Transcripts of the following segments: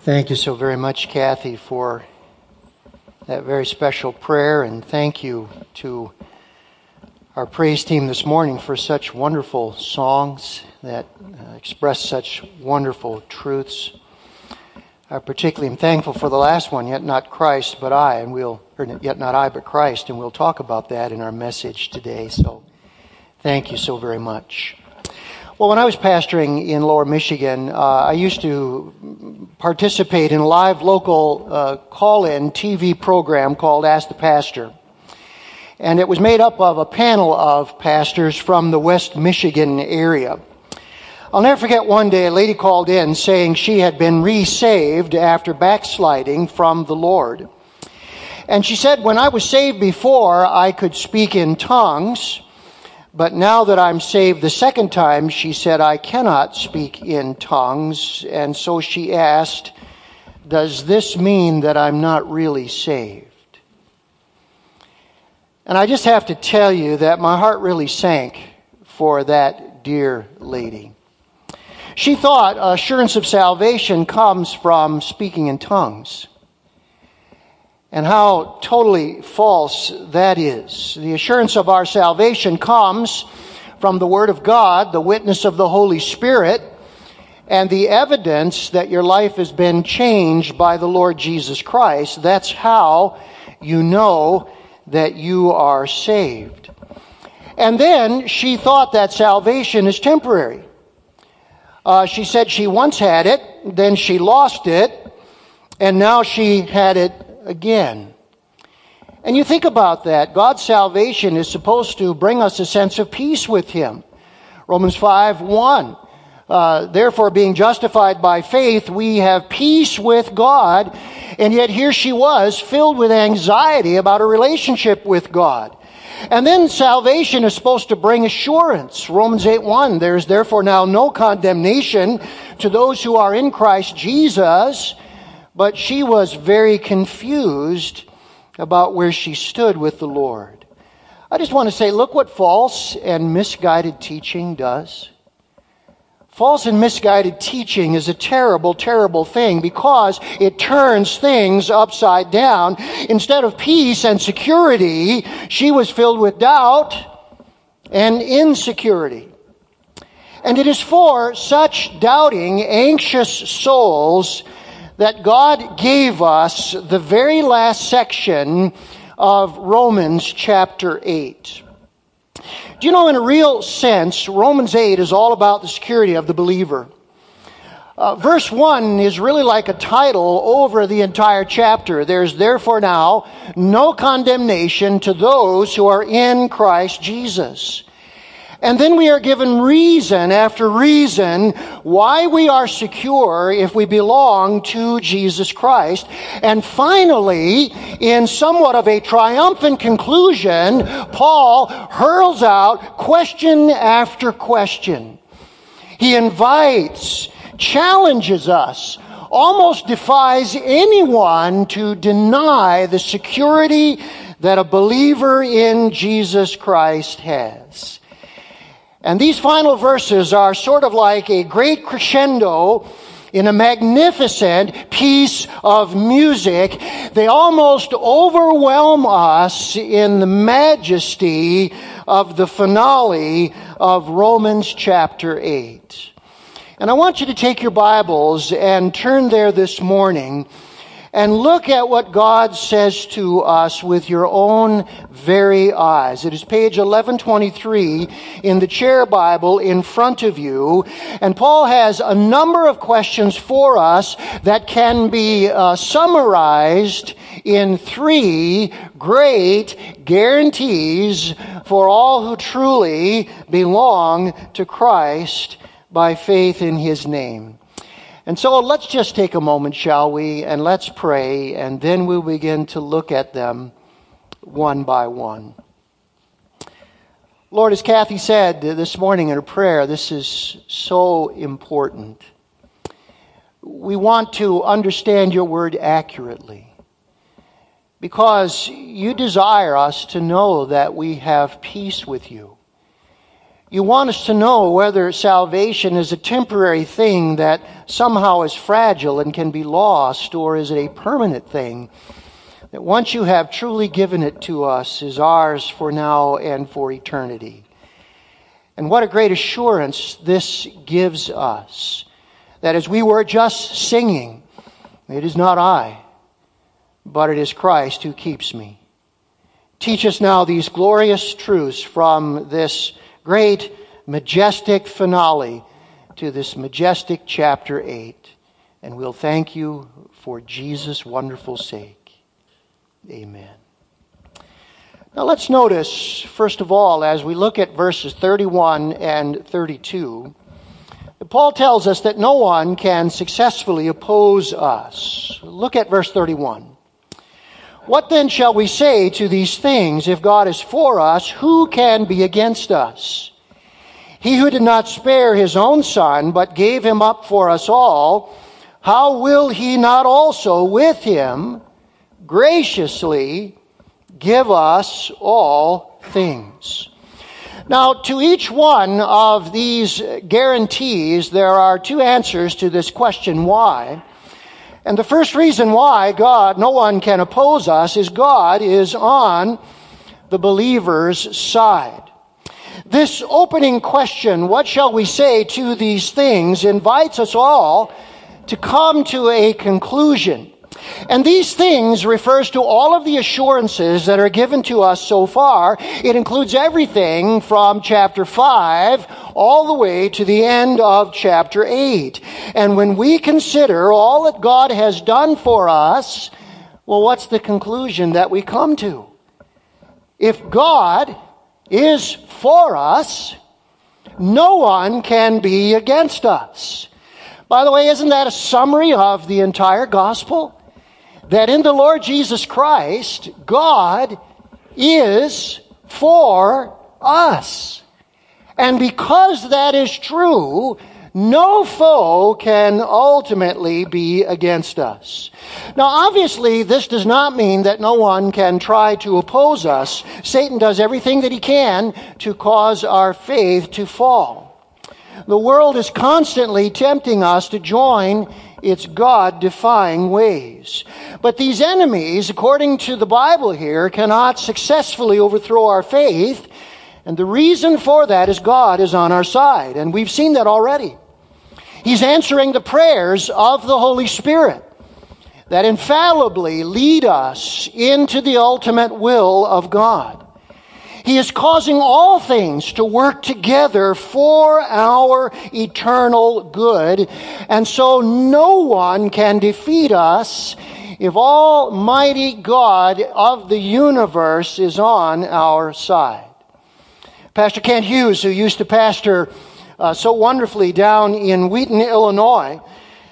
Thank you so very much, Kathy, for that very special prayer, and thank you to our praise team this morning for such wonderful songs that uh, express such wonderful truths. I particularly am thankful for the last one, yet not Christ, but I, and we'll, yet not I, but Christ, and we'll talk about that in our message today. So, thank you so very much. Well, when I was pastoring in Lower Michigan, uh, I used to participate in a live local uh, call in TV program called Ask the Pastor. And it was made up of a panel of pastors from the West Michigan area. I'll never forget one day a lady called in saying she had been resaved after backsliding from the Lord. And she said, When I was saved before, I could speak in tongues. But now that I'm saved the second time, she said, I cannot speak in tongues. And so she asked, Does this mean that I'm not really saved? And I just have to tell you that my heart really sank for that dear lady. She thought assurance of salvation comes from speaking in tongues and how totally false that is. The assurance of our salvation comes from the Word of God, the witness of the Holy Spirit, and the evidence that your life has been changed by the Lord Jesus Christ. That's how you know that you are saved. And then she thought that salvation is temporary. Uh, she said she once had it, then she lost it, and now she had it again. And you think about that. God's salvation is supposed to bring us a sense of peace with Him. Romans 5 1. Uh, therefore, being justified by faith, we have peace with God. And yet, here she was, filled with anxiety about a relationship with God. And then salvation is supposed to bring assurance. Romans 8 1. There is therefore now no condemnation to those who are in Christ Jesus but she was very confused about where she stood with the Lord. I just want to say, look what false and misguided teaching does. False and misguided teaching is a terrible, terrible thing because it turns things upside down. Instead of peace and security, she was filled with doubt and insecurity. And it is for such doubting, anxious souls that God gave us the very last section of Romans chapter 8. Do you know, in a real sense, Romans 8 is all about the security of the believer. Uh, verse 1 is really like a title over the entire chapter. There's therefore now no condemnation to those who are in Christ Jesus. And then we are given reason after reason why we are secure if we belong to Jesus Christ. And finally, in somewhat of a triumphant conclusion, Paul hurls out question after question. He invites, challenges us, almost defies anyone to deny the security that a believer in Jesus Christ has. And these final verses are sort of like a great crescendo in a magnificent piece of music. They almost overwhelm us in the majesty of the finale of Romans chapter 8. And I want you to take your Bibles and turn there this morning and look at what God says to us with your own very eyes. It is page 1123 in the chair Bible in front of you. And Paul has a number of questions for us that can be uh, summarized in three great guarantees for all who truly belong to Christ by faith in his name. And so let's just take a moment, shall we, and let's pray, and then we'll begin to look at them one by one. Lord, as Kathy said this morning in her prayer, this is so important. We want to understand your word accurately because you desire us to know that we have peace with you. You want us to know whether salvation is a temporary thing that somehow is fragile and can be lost, or is it a permanent thing that once you have truly given it to us is ours for now and for eternity. And what a great assurance this gives us that as we were just singing, it is not I, but it is Christ who keeps me. Teach us now these glorious truths from this great, majestic finale to this majestic chapter 8. And we'll thank you for Jesus' wonderful sake. Amen. Now let's notice, first of all, as we look at verses 31 and 32, Paul tells us that no one can successfully oppose us. Look at verse 31. What then shall we say to these things? If God is for us, who can be against us? He who did not spare his own son, but gave him up for us all, how will he not also with him graciously give us all things? Now, to each one of these guarantees, there are two answers to this question, why? And the first reason why God, no one can oppose us, is God is on the believer's side. This opening question, what shall we say to these things, invites us all to come to a conclusion. And these things refers to all of the assurances that are given to us so far. It includes everything from chapter 5 all the way to the end of chapter 8. And when we consider all that God has done for us, well, what's the conclusion that we come to? If God is for us, no one can be against us. By the way, isn't that a summary of the entire gospel? that in the Lord Jesus Christ, God is for us. And because that is true, no foe can ultimately be against us. Now, obviously, this does not mean that no one can try to oppose us. Satan does everything that he can to cause our faith to fall. The world is constantly tempting us to join its God defying ways. But these enemies, according to the Bible here, cannot successfully overthrow our faith. And the reason for that is God is on our side. And we've seen that already. He's answering the prayers of the Holy Spirit that infallibly lead us into the ultimate will of God. He is causing all things to work together for our eternal good. And so no one can defeat us if Almighty God of the universe is on our side. Pastor Kent Hughes, who used to pastor uh, so wonderfully down in Wheaton, Illinois,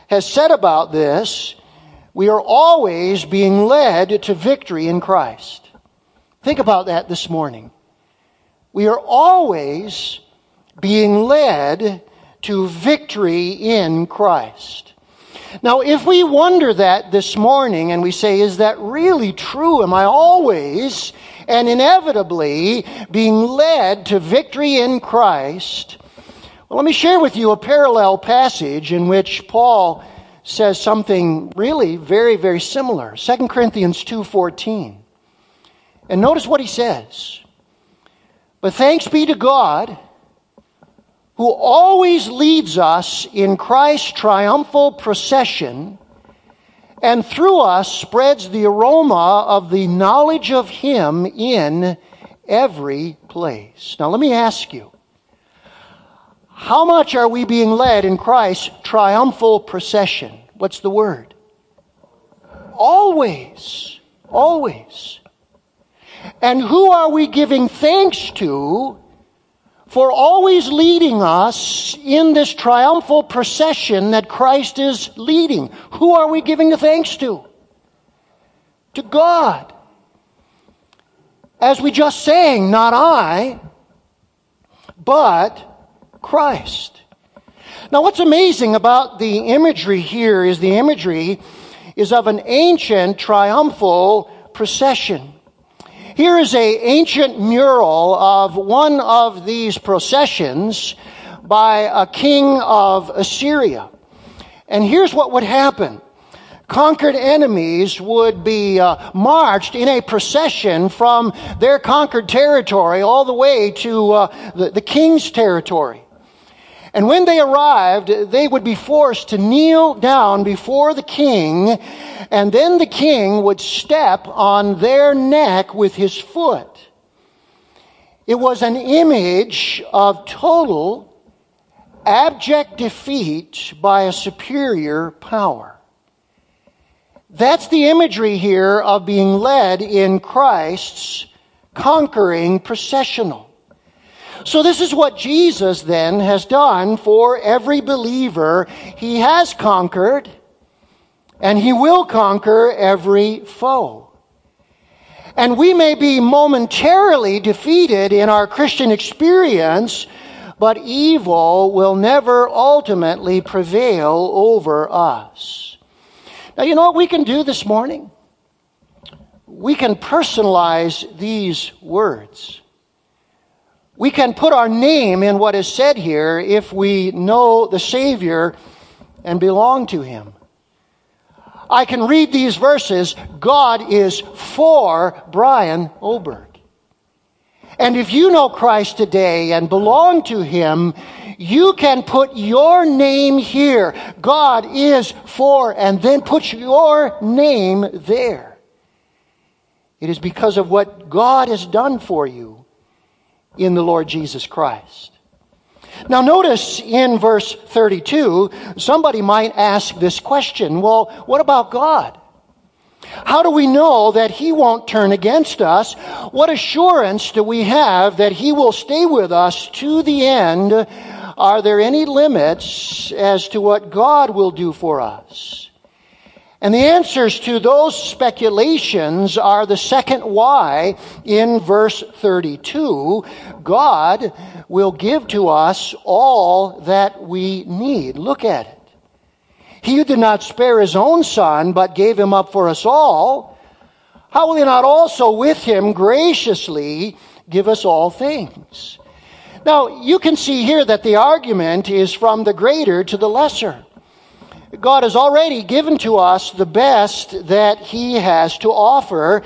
has said about this, we are always being led to victory in Christ. Think about that this morning. We are always being led to victory in Christ. Now, if we wonder that this morning and we say, is that really true? Am I always and inevitably being led to victory in Christ? Well, let me share with you a parallel passage in which Paul says something really very, very similar. 2 Corinthians 2.14. And notice what he says. But thanks be to God who always leads us in Christ's triumphal procession and through us spreads the aroma of the knowledge of Him in every place. Now, let me ask you how much are we being led in Christ's triumphal procession? What's the word? Always. Always. And who are we giving thanks to for always leading us in this triumphal procession that Christ is leading? Who are we giving the thanks to? To God. As we just sang, not I, but Christ. Now, what's amazing about the imagery here is the imagery is of an ancient triumphal procession. Here is a ancient mural of one of these processions by a king of Assyria. And here's what would happen. Conquered enemies would be uh, marched in a procession from their conquered territory all the way to uh, the, the king's territory. And when they arrived, they would be forced to kneel down before the king, and then the king would step on their neck with his foot. It was an image of total, abject defeat by a superior power. That's the imagery here of being led in Christ's conquering processional. So this is what Jesus then has done for every believer. He has conquered and he will conquer every foe. And we may be momentarily defeated in our Christian experience, but evil will never ultimately prevail over us. Now, you know what we can do this morning? We can personalize these words. We can put our name in what is said here if we know the Savior and belong to Him. I can read these verses. God is for Brian Oberg. And if you know Christ today and belong to Him, you can put your name here. God is for, and then put your name there. It is because of what God has done for you in the Lord Jesus Christ. Now, notice in verse 32, somebody might ask this question well, what about God? How do we know that He won't turn against us? What assurance do we have that He will stay with us to the end? Are there any limits as to what God will do for us? And the answers to those speculations are the second why in verse 32. God will give to us all that we need. Look at it. He who did not spare his own son, but gave him up for us all, how will he not also with him graciously give us all things? Now, you can see here that the argument is from the greater to the lesser. God has already given to us the best that He has to offer.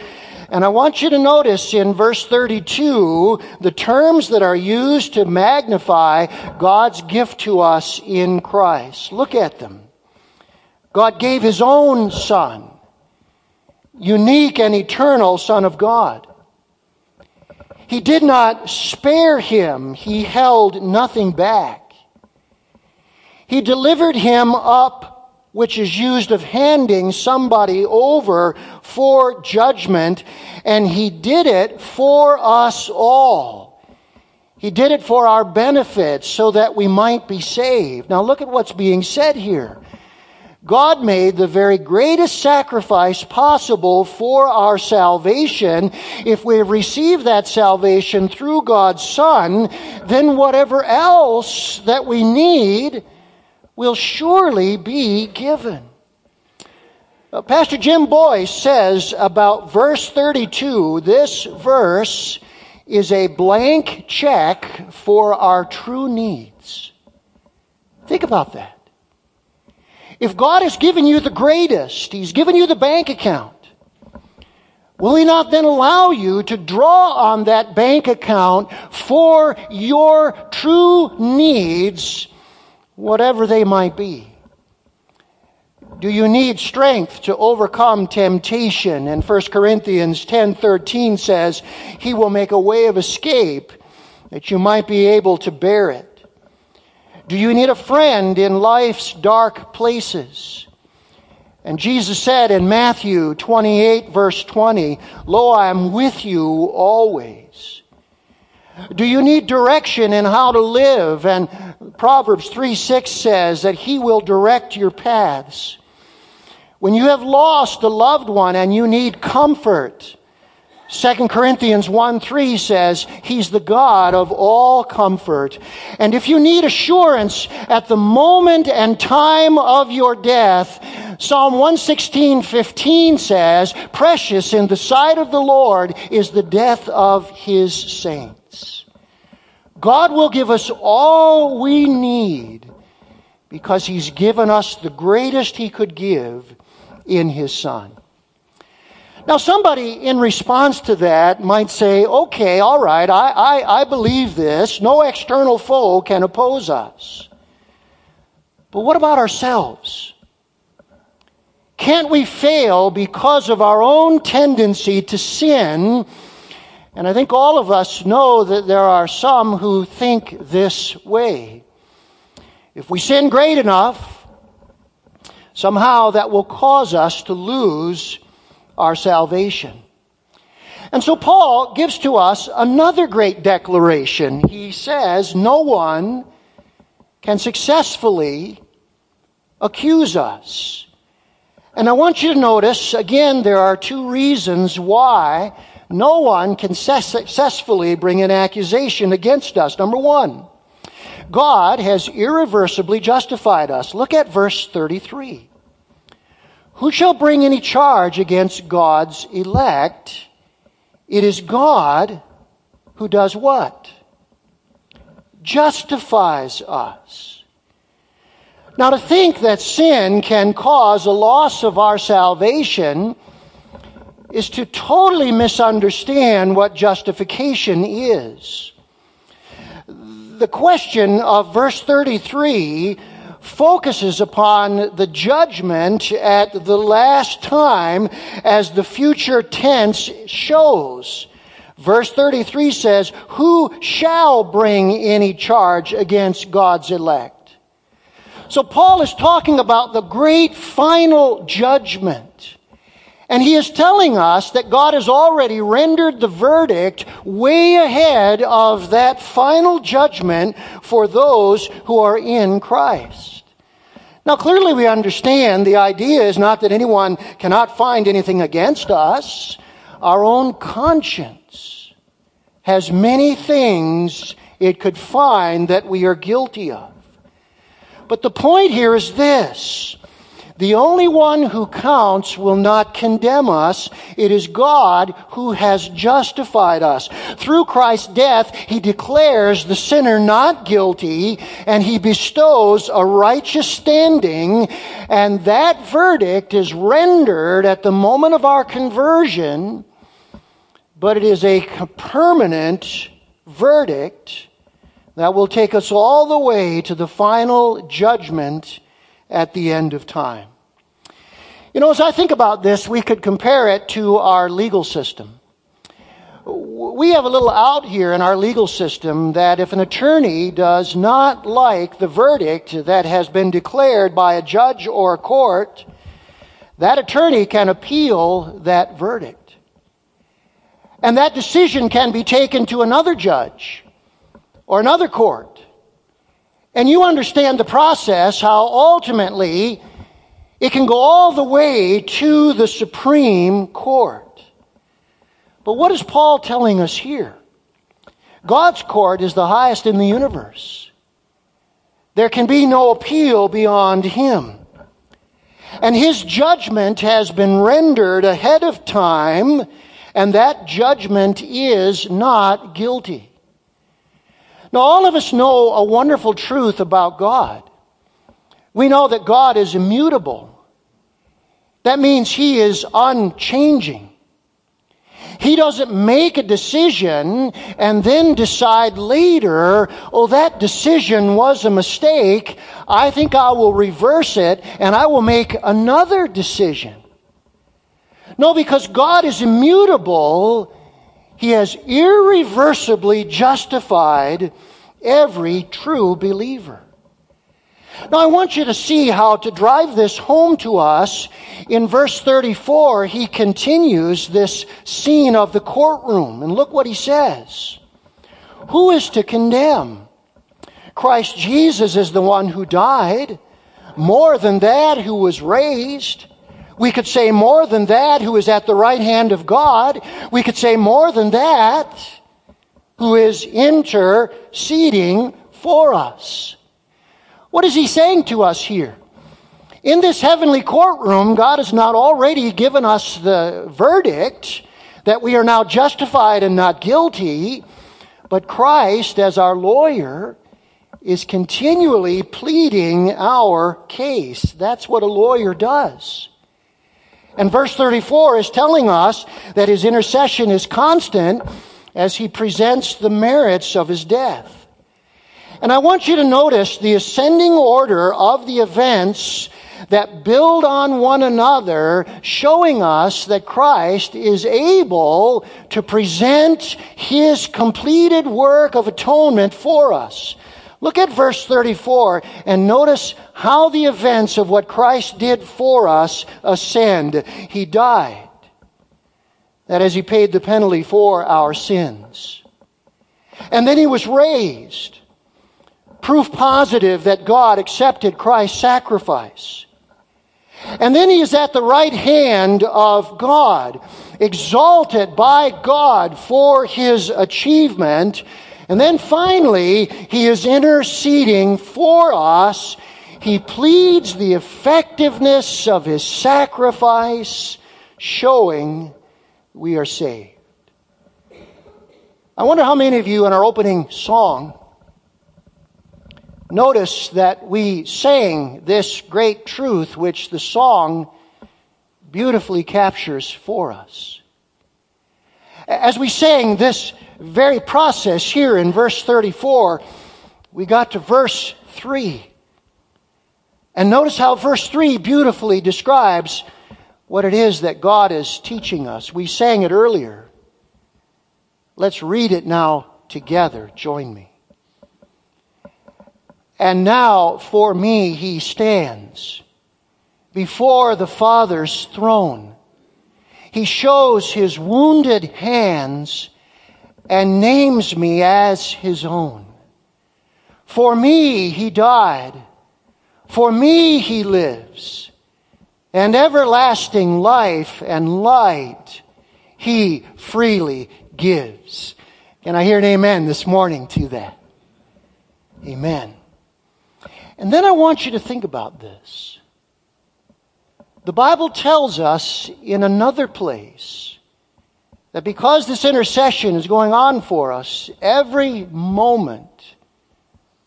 And I want you to notice in verse 32 the terms that are used to magnify God's gift to us in Christ. Look at them. God gave His own Son, unique and eternal Son of God. He did not spare Him, He held nothing back. He delivered Him up which is used of handing somebody over for judgment, and he did it for us all. He did it for our benefit so that we might be saved. Now look at what's being said here. God made the very greatest sacrifice possible for our salvation. If we have received that salvation through God's Son, then whatever else that we need will surely be given. Uh, Pastor Jim Boice says about verse 32 this verse is a blank check for our true needs. Think about that. If God has given you the greatest, He's given you the bank account, will He not then allow you to draw on that bank account for your true needs whatever they might be? Do you need strength to overcome temptation? And 1 Corinthians 10:13 says, "He will make a way of escape that you might be able to bear it." Do you need a friend in life's dark places? And Jesus said in Matthew 28 verse 20, "Lo, I am with you always." Do you need direction in how to live? And Proverbs 3 6 says that He will direct your paths. When you have lost a loved one and you need comfort, 2 Corinthians 1 3 says, He's the God of all comfort. And if you need assurance at the moment and time of your death, Psalm 116:15 says, "Precious in the sight of the Lord is the death of his saints." God will give us all we need because he's given us the greatest he could give in his son. Now, somebody in response to that might say, okay, all right, I, I, I believe this. No external foe can oppose us. But what about ourselves? Can't we fail because of our own tendency to sin? And I think all of us know that there are some who think this way. If we sin great enough, somehow that will cause us to lose our salvation. And so Paul gives to us another great declaration. He says, No one can successfully accuse us. And I want you to notice, again, there are two reasons why no one can successfully bring an accusation against us. Number one, God has irreversibly justified us. Look at verse 33. Who shall bring any charge against God's elect? It is God who does what? Justifies us. Now, to think that sin can cause a loss of our salvation is to totally misunderstand what justification is. The question of verse 33 focuses upon the judgment at the last time as the future tense shows. Verse 33 says, Who shall bring any charge against God's elect? So Paul is talking about the great final judgment. And he is telling us that God has already rendered the verdict way ahead of that final judgment for those who are in Christ. Now, clearly, we understand the idea is not that anyone cannot find anything against us. Our own conscience has many things it could find that we are guilty of. But the point here is this the only one who counts will not condemn us. It is God who has justified us. Through Christ's death, He declares the sinner not guilty and He bestows a righteous standing. And that verdict is rendered at the moment of our conversion, but it is a permanent verdict that will take us all the way to the final judgment at the end of time. You know, as I think about this, we could compare it to our legal system. We have a little out here in our legal system that if an attorney does not like the verdict that has been declared by a judge or a court, that attorney can appeal that verdict. And that decision can be taken to another judge or another court and you understand the process, how ultimately it can go all the way to the Supreme Court. But what is Paul telling us here? God's court is the highest in the universe. There can be no appeal beyond Him. And His judgment has been rendered ahead of time, and that judgment is not guilty. Now, all of us know a wonderful truth about God. We know that God is immutable. That means He is unchanging. He doesn't make a decision and then decide later, oh, that decision was a mistake. I think I will reverse it and I will make another decision. No, because God is immutable, he has irreversibly justified every true believer. Now, I want you to see how to drive this home to us. In verse 34, he continues this scene of the courtroom. And look what he says Who is to condemn? Christ Jesus is the one who died. More than that, who was raised we could say more than that, who is at the right hand of God. We could say more than that, who is interceding for us. What is he saying to us here? In this heavenly courtroom, God has not already given us the verdict that we are now justified and not guilty, but Christ, as our lawyer, is continually pleading our case. That's what a lawyer does. And verse 34 is telling us that his intercession is constant as he presents the merits of his death. And I want you to notice the ascending order of the events that build on one another, showing us that Christ is able to present his completed work of atonement for us. Look at verse 34 and notice how the events of what Christ did for us ascend. He died. That as he paid the penalty for our sins. And then he was raised. Proof positive that God accepted Christ's sacrifice. And then he is at the right hand of God, exalted by God for his achievement and then finally, he is interceding for us. He pleads the effectiveness of his sacrifice, showing we are saved. I wonder how many of you in our opening song notice that we sang this great truth which the song beautifully captures for us. As we sang this very process here in verse 34, we got to verse 3. And notice how verse 3 beautifully describes what it is that God is teaching us. We sang it earlier. Let's read it now together. Join me. And now for me he stands before the Father's throne. He shows his wounded hands and names me as his own. For me he died. For me he lives. And everlasting life and light he freely gives. Can I hear an amen this morning to that? Amen. And then I want you to think about this. The Bible tells us in another place that because this intercession is going on for us every moment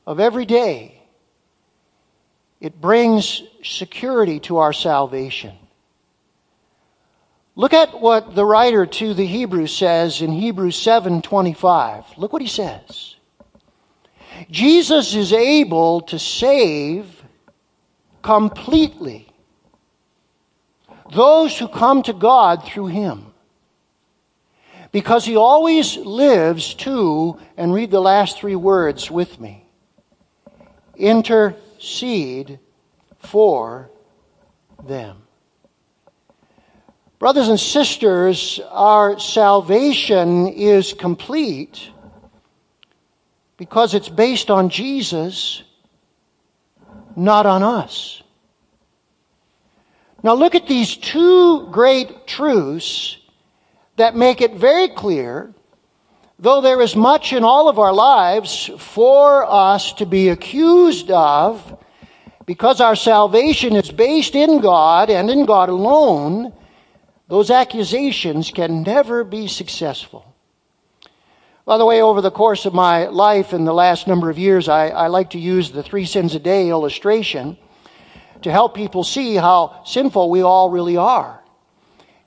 of every day, it brings security to our salvation. Look at what the writer to the Hebrews says in Hebrews 7:25. Look what he says. Jesus is able to save completely those who come to God through him because he always lives to, and read the last three words with me intercede for them. Brothers and sisters, our salvation is complete because it's based on Jesus, not on us. Now look at these two great truths that make it very clear, though there is much in all of our lives for us to be accused of, because our salvation is based in God and in God alone, those accusations can never be successful. By the way, over the course of my life in the last number of years, I, I like to use the three sins a day illustration to help people see how sinful we all really are.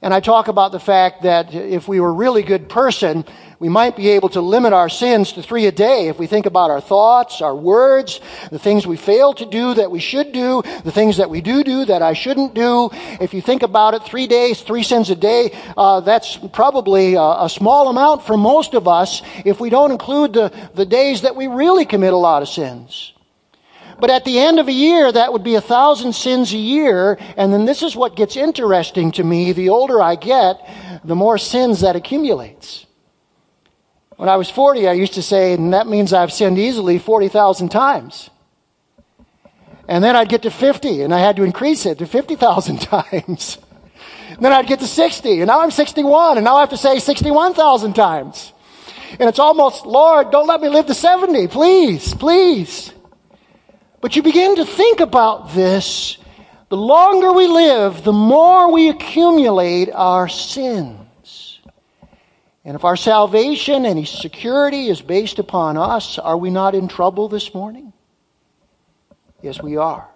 And I talk about the fact that if we were a really good person, we might be able to limit our sins to three a day if we think about our thoughts, our words, the things we fail to do that we should do, the things that we do do that I shouldn't do. If you think about it, three days, three sins a day, uh, that's probably a, a, small amount for most of us if we don't include the, the days that we really commit a lot of sins. But at the end of a year, that would be a thousand sins a year. And then this is what gets interesting to me. The older I get, the more sins that accumulates. When I was 40, I used to say, and that means I've sinned easily 40,000 times. And then I'd get to 50, and I had to increase it to 50,000 times. Then I'd get to 60, and now I'm 61, and now I have to say 61,000 times. And it's almost, Lord, don't let me live to 70, please, please. But you begin to think about this the longer we live, the more we accumulate our sins. And if our salvation and security is based upon us, are we not in trouble this morning? Yes, we are.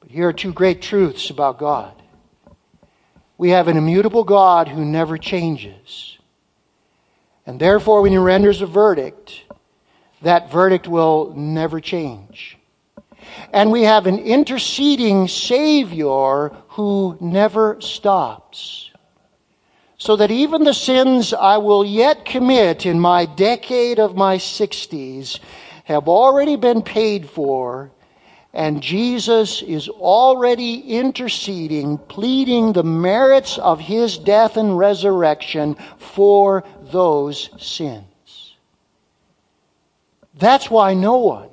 But here are two great truths about God. We have an immutable God who never changes. And therefore, when he renders a verdict, that verdict will never change. And we have an interceding Savior who never stops. So that even the sins I will yet commit in my decade of my 60s have already been paid for, and Jesus is already interceding, pleading the merits of his death and resurrection for those sins. That's why no one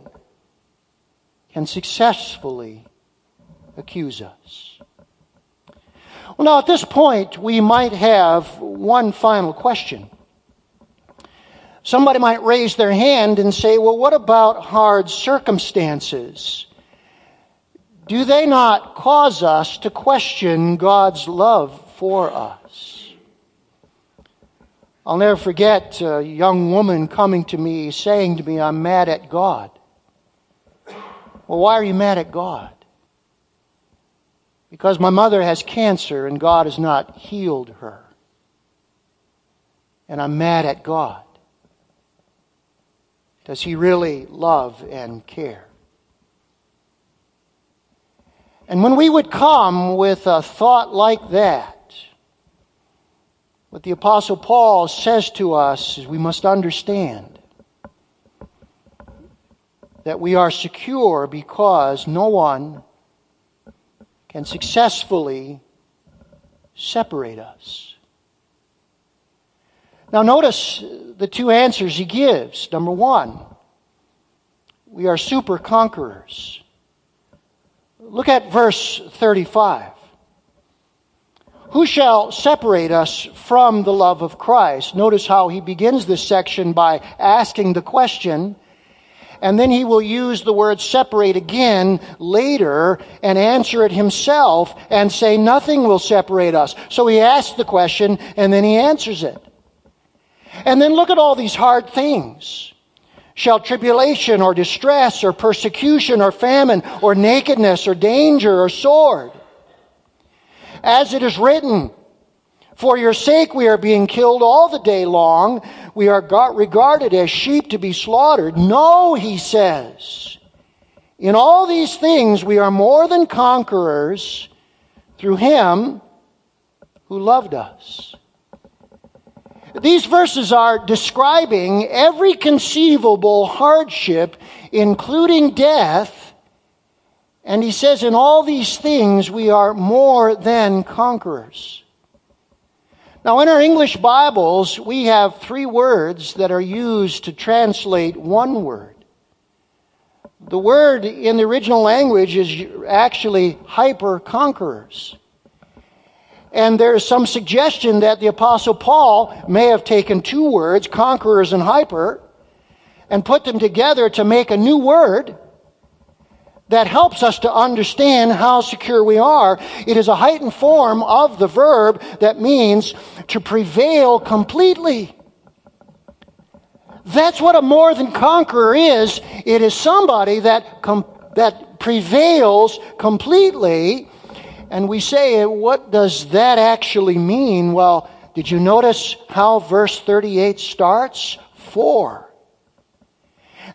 can successfully accuse us. Well, now at this point, we might have one final question. Somebody might raise their hand and say, well, what about hard circumstances? Do they not cause us to question God's love for us? I'll never forget a young woman coming to me saying to me, I'm mad at God. Well, why are you mad at God? Because my mother has cancer and God has not healed her. And I'm mad at God. Does He really love and care? And when we would come with a thought like that, what the Apostle Paul says to us is we must understand that we are secure because no one can successfully separate us. Now, notice the two answers he gives. Number one, we are super conquerors. Look at verse 35. Who shall separate us from the love of Christ? Notice how he begins this section by asking the question and then he will use the word separate again later and answer it himself and say nothing will separate us. So he asks the question and then he answers it. And then look at all these hard things. Shall tribulation or distress or persecution or famine or nakedness or danger or sword? As it is written, for your sake we are being killed all the day long. We are regarded as sheep to be slaughtered. No, he says. In all these things we are more than conquerors through him who loved us. These verses are describing every conceivable hardship, including death. And he says, in all these things we are more than conquerors. Now, in our English Bibles, we have three words that are used to translate one word. The word in the original language is actually hyper conquerors. And there is some suggestion that the Apostle Paul may have taken two words, conquerors and hyper, and put them together to make a new word that helps us to understand how secure we are. It is a heightened form of the verb that means to prevail completely. That's what a more than conqueror is. It is somebody that, com- that prevails completely. And we say, what does that actually mean? Well, did you notice how verse 38 starts? For.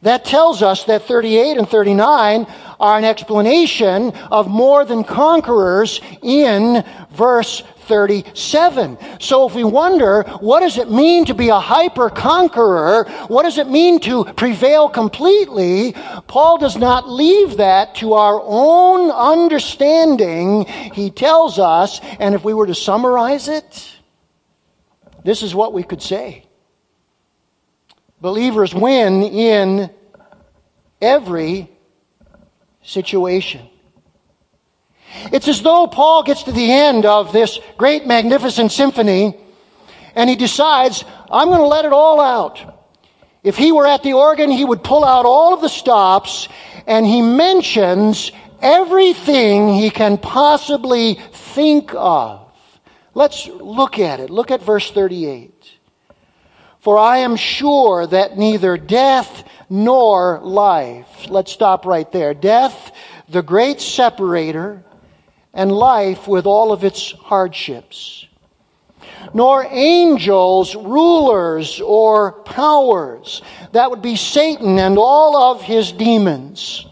That tells us that 38 and 39 are an explanation of more than conquerors in verse 37. So if we wonder, what does it mean to be a hyper conqueror? What does it mean to prevail completely? Paul does not leave that to our own understanding. He tells us, and if we were to summarize it, this is what we could say. Believers win in every situation. It's as though Paul gets to the end of this great, magnificent symphony and he decides, I'm going to let it all out. If he were at the organ, he would pull out all of the stops and he mentions everything he can possibly think of. Let's look at it. Look at verse 38. For I am sure that neither death nor life, let's stop right there. Death, the great separator, and life with all of its hardships. Nor angels, rulers, or powers. That would be Satan and all of his demons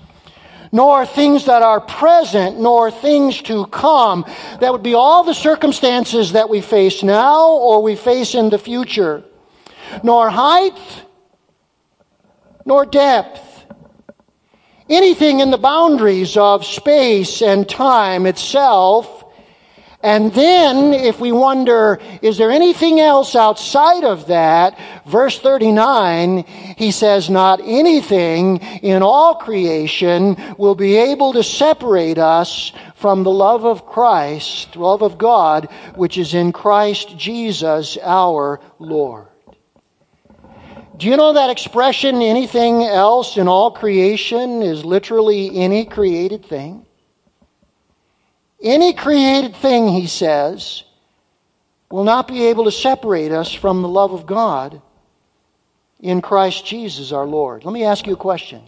nor things that are present, nor things to come. That would be all the circumstances that we face now or we face in the future. Nor height, nor depth. Anything in the boundaries of space and time itself and then, if we wonder, is there anything else outside of that? Verse 39, he says, not anything in all creation will be able to separate us from the love of Christ, love of God, which is in Christ Jesus our Lord. Do you know that expression, anything else in all creation, is literally any created thing? Any created thing, he says, will not be able to separate us from the love of God in Christ Jesus our Lord. Let me ask you a question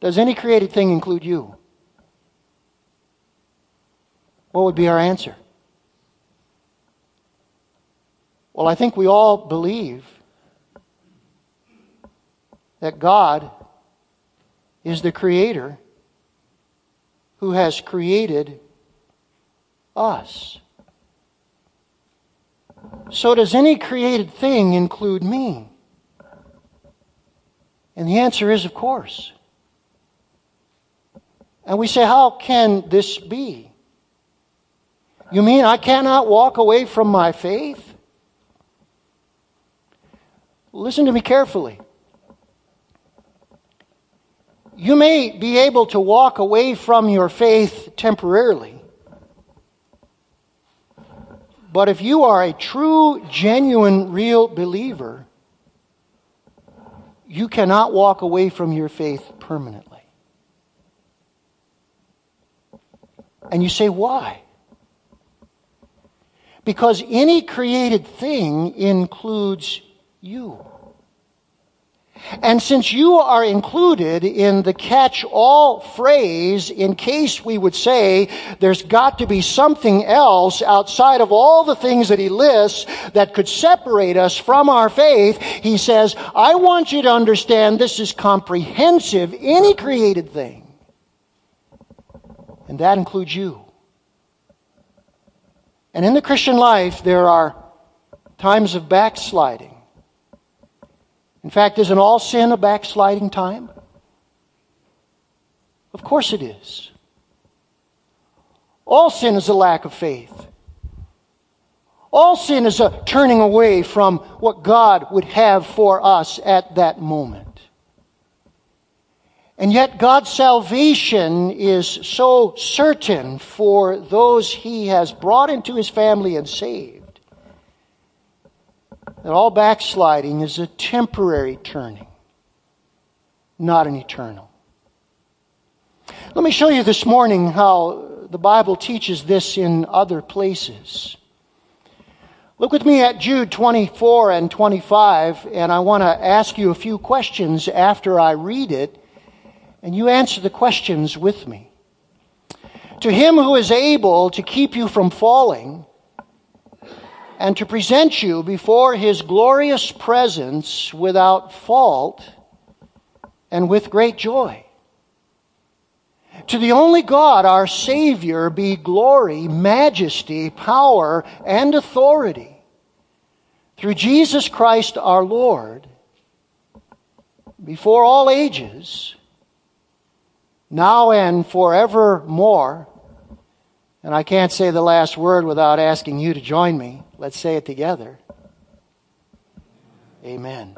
Does any created thing include you? What would be our answer? Well, I think we all believe that God is the creator who has created us. So, does any created thing include me? And the answer is, of course. And we say, How can this be? You mean I cannot walk away from my faith? Listen to me carefully. You may be able to walk away from your faith temporarily. But if you are a true, genuine, real believer, you cannot walk away from your faith permanently. And you say, why? Because any created thing includes you. And since you are included in the catch all phrase, in case we would say there's got to be something else outside of all the things that he lists that could separate us from our faith, he says, I want you to understand this is comprehensive, any created thing. And that includes you. And in the Christian life, there are times of backsliding. In fact, isn't all sin a backsliding time? Of course it is. All sin is a lack of faith. All sin is a turning away from what God would have for us at that moment. And yet God's salvation is so certain for those he has brought into his family and saved that all backsliding is a temporary turning, not an eternal. Let me show you this morning how the Bible teaches this in other places. Look with me at Jude 24 and 25, and I want to ask you a few questions after I read it, and you answer the questions with me. To him who is able to keep you from falling and to present you before his glorious presence without fault and with great joy. To the only God, our Savior, be glory, majesty, power, and authority through Jesus Christ our Lord, before all ages, now and forevermore. And I can't say the last word without asking you to join me. Let's say it together. Amen.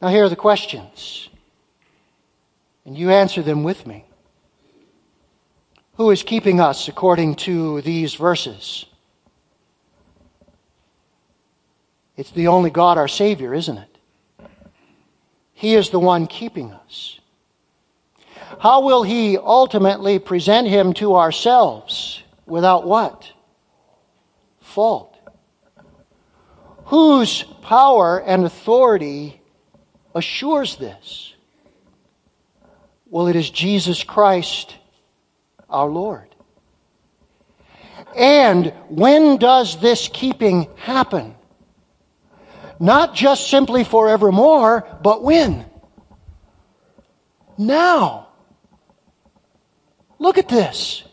Now, here are the questions, and you answer them with me. Who is keeping us according to these verses? It's the only God, our Savior, isn't it? He is the one keeping us. how will he ultimately present him to ourselves? Without what? Fault. Whose power and authority assures this? Well, it is Jesus Christ our Lord. And when does this keeping happen? Not just simply forevermore, but when? Now. Look at this.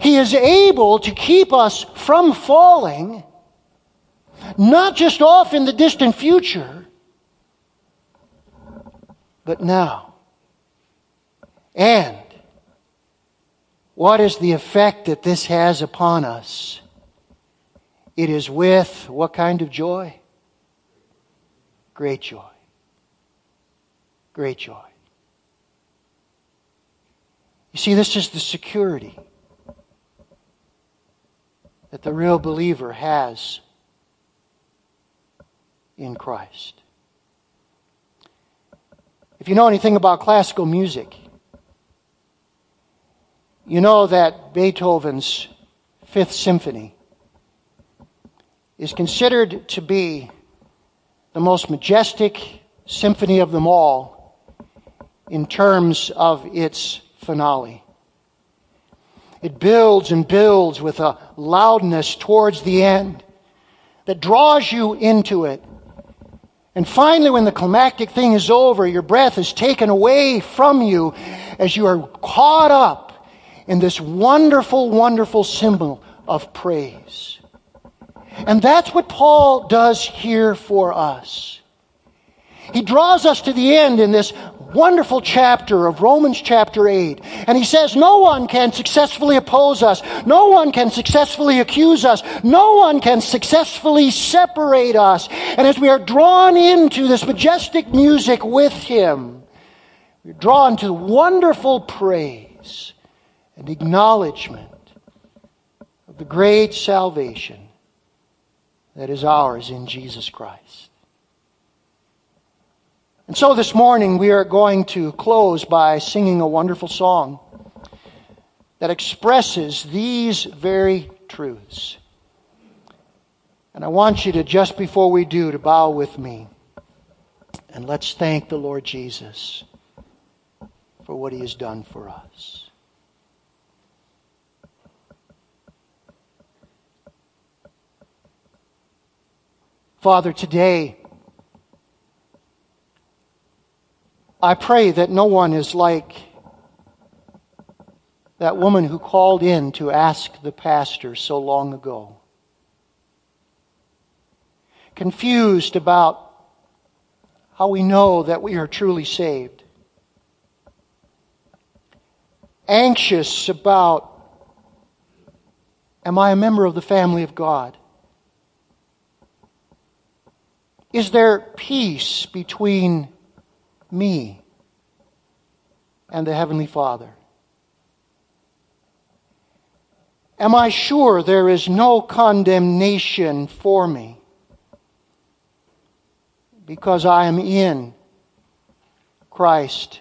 He is able to keep us from falling, not just off in the distant future, but now. And what is the effect that this has upon us? It is with what kind of joy? Great joy. Great joy. You see, this is the security that the real believer has in Christ. If you know anything about classical music, you know that Beethoven's Fifth Symphony is considered to be the most majestic symphony of them all in terms of its finale. It builds and builds with a loudness towards the end that draws you into it. And finally, when the climactic thing is over, your breath is taken away from you as you are caught up in this wonderful, wonderful symbol of praise. And that's what Paul does here for us. He draws us to the end in this wonderful chapter of Romans chapter 8. And he says, No one can successfully oppose us. No one can successfully accuse us. No one can successfully separate us. And as we are drawn into this majestic music with him, we're drawn to wonderful praise and acknowledgement of the great salvation that is ours in Jesus Christ. And so this morning we are going to close by singing a wonderful song that expresses these very truths. And I want you to, just before we do, to bow with me. And let's thank the Lord Jesus for what he has done for us. Father, today, I pray that no one is like that woman who called in to ask the pastor so long ago. Confused about how we know that we are truly saved. Anxious about, am I a member of the family of God? Is there peace between me and the Heavenly Father? Am I sure there is no condemnation for me because I am in Christ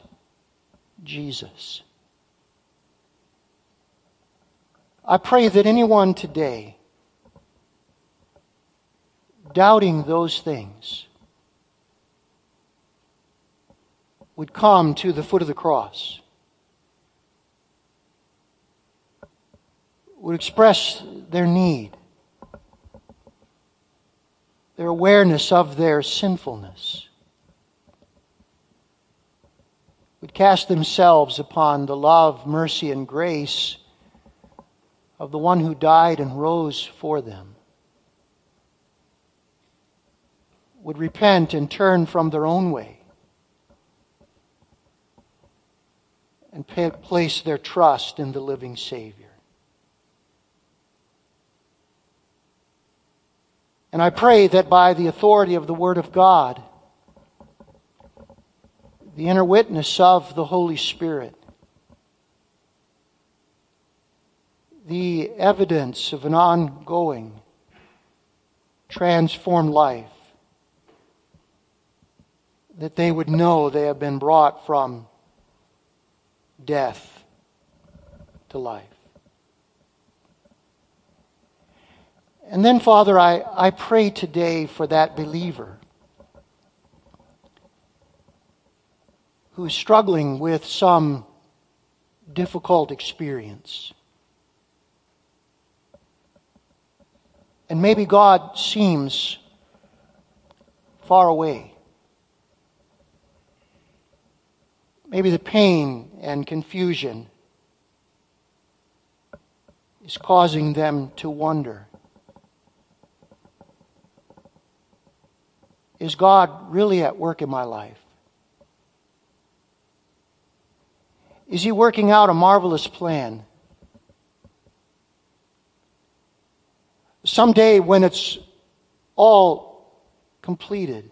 Jesus? I pray that anyone today doubting those things would come to the foot of the cross, would express their need, their awareness of their sinfulness, would cast themselves upon the love, mercy, and grace of the one who died and rose for them. would repent and turn from their own way and place their trust in the living Savior. And I pray that by the authority of the Word of God, the inner witness of the Holy Spirit, the evidence of an ongoing transformed life, that they would know they have been brought from death to life. And then, Father, I, I pray today for that believer who's struggling with some difficult experience. And maybe God seems far away. Maybe the pain and confusion is causing them to wonder Is God really at work in my life? Is He working out a marvelous plan? Someday, when it's all completed,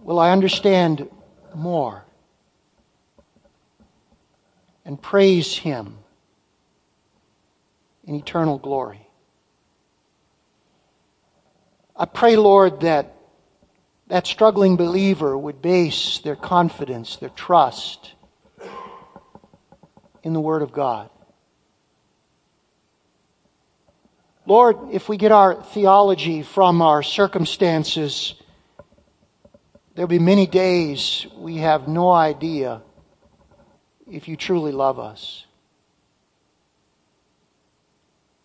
will I understand more and praise Him in eternal glory? I pray, Lord, that that struggling believer would base their confidence, their trust in the Word of God. Lord, if we get our theology from our circumstances, there'll be many days we have no idea if you truly love us.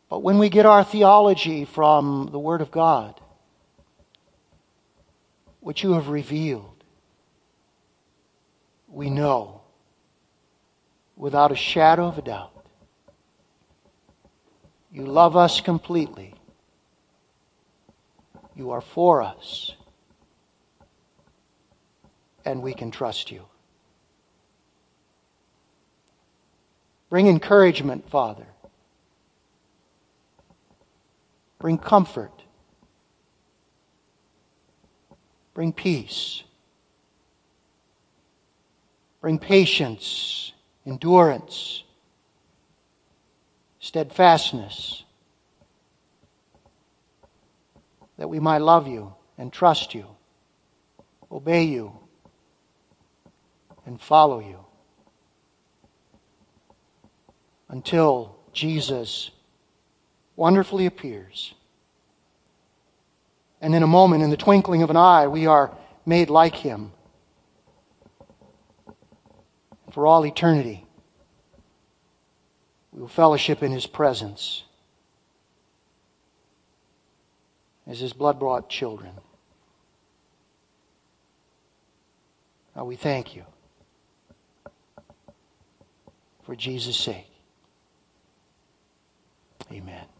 But when we get our theology from the Word of God, what you have revealed, we know without a shadow of a doubt. You love us completely. You are for us. And we can trust you. Bring encouragement, Father. Bring comfort. Bring peace. Bring patience, endurance, steadfastness, that we might love you and trust you, obey you, and follow you until Jesus wonderfully appears. And in a moment, in the twinkling of an eye, we are made like him. For all eternity, we will fellowship in his presence as his blood brought children. Now we thank you for Jesus' sake. Amen.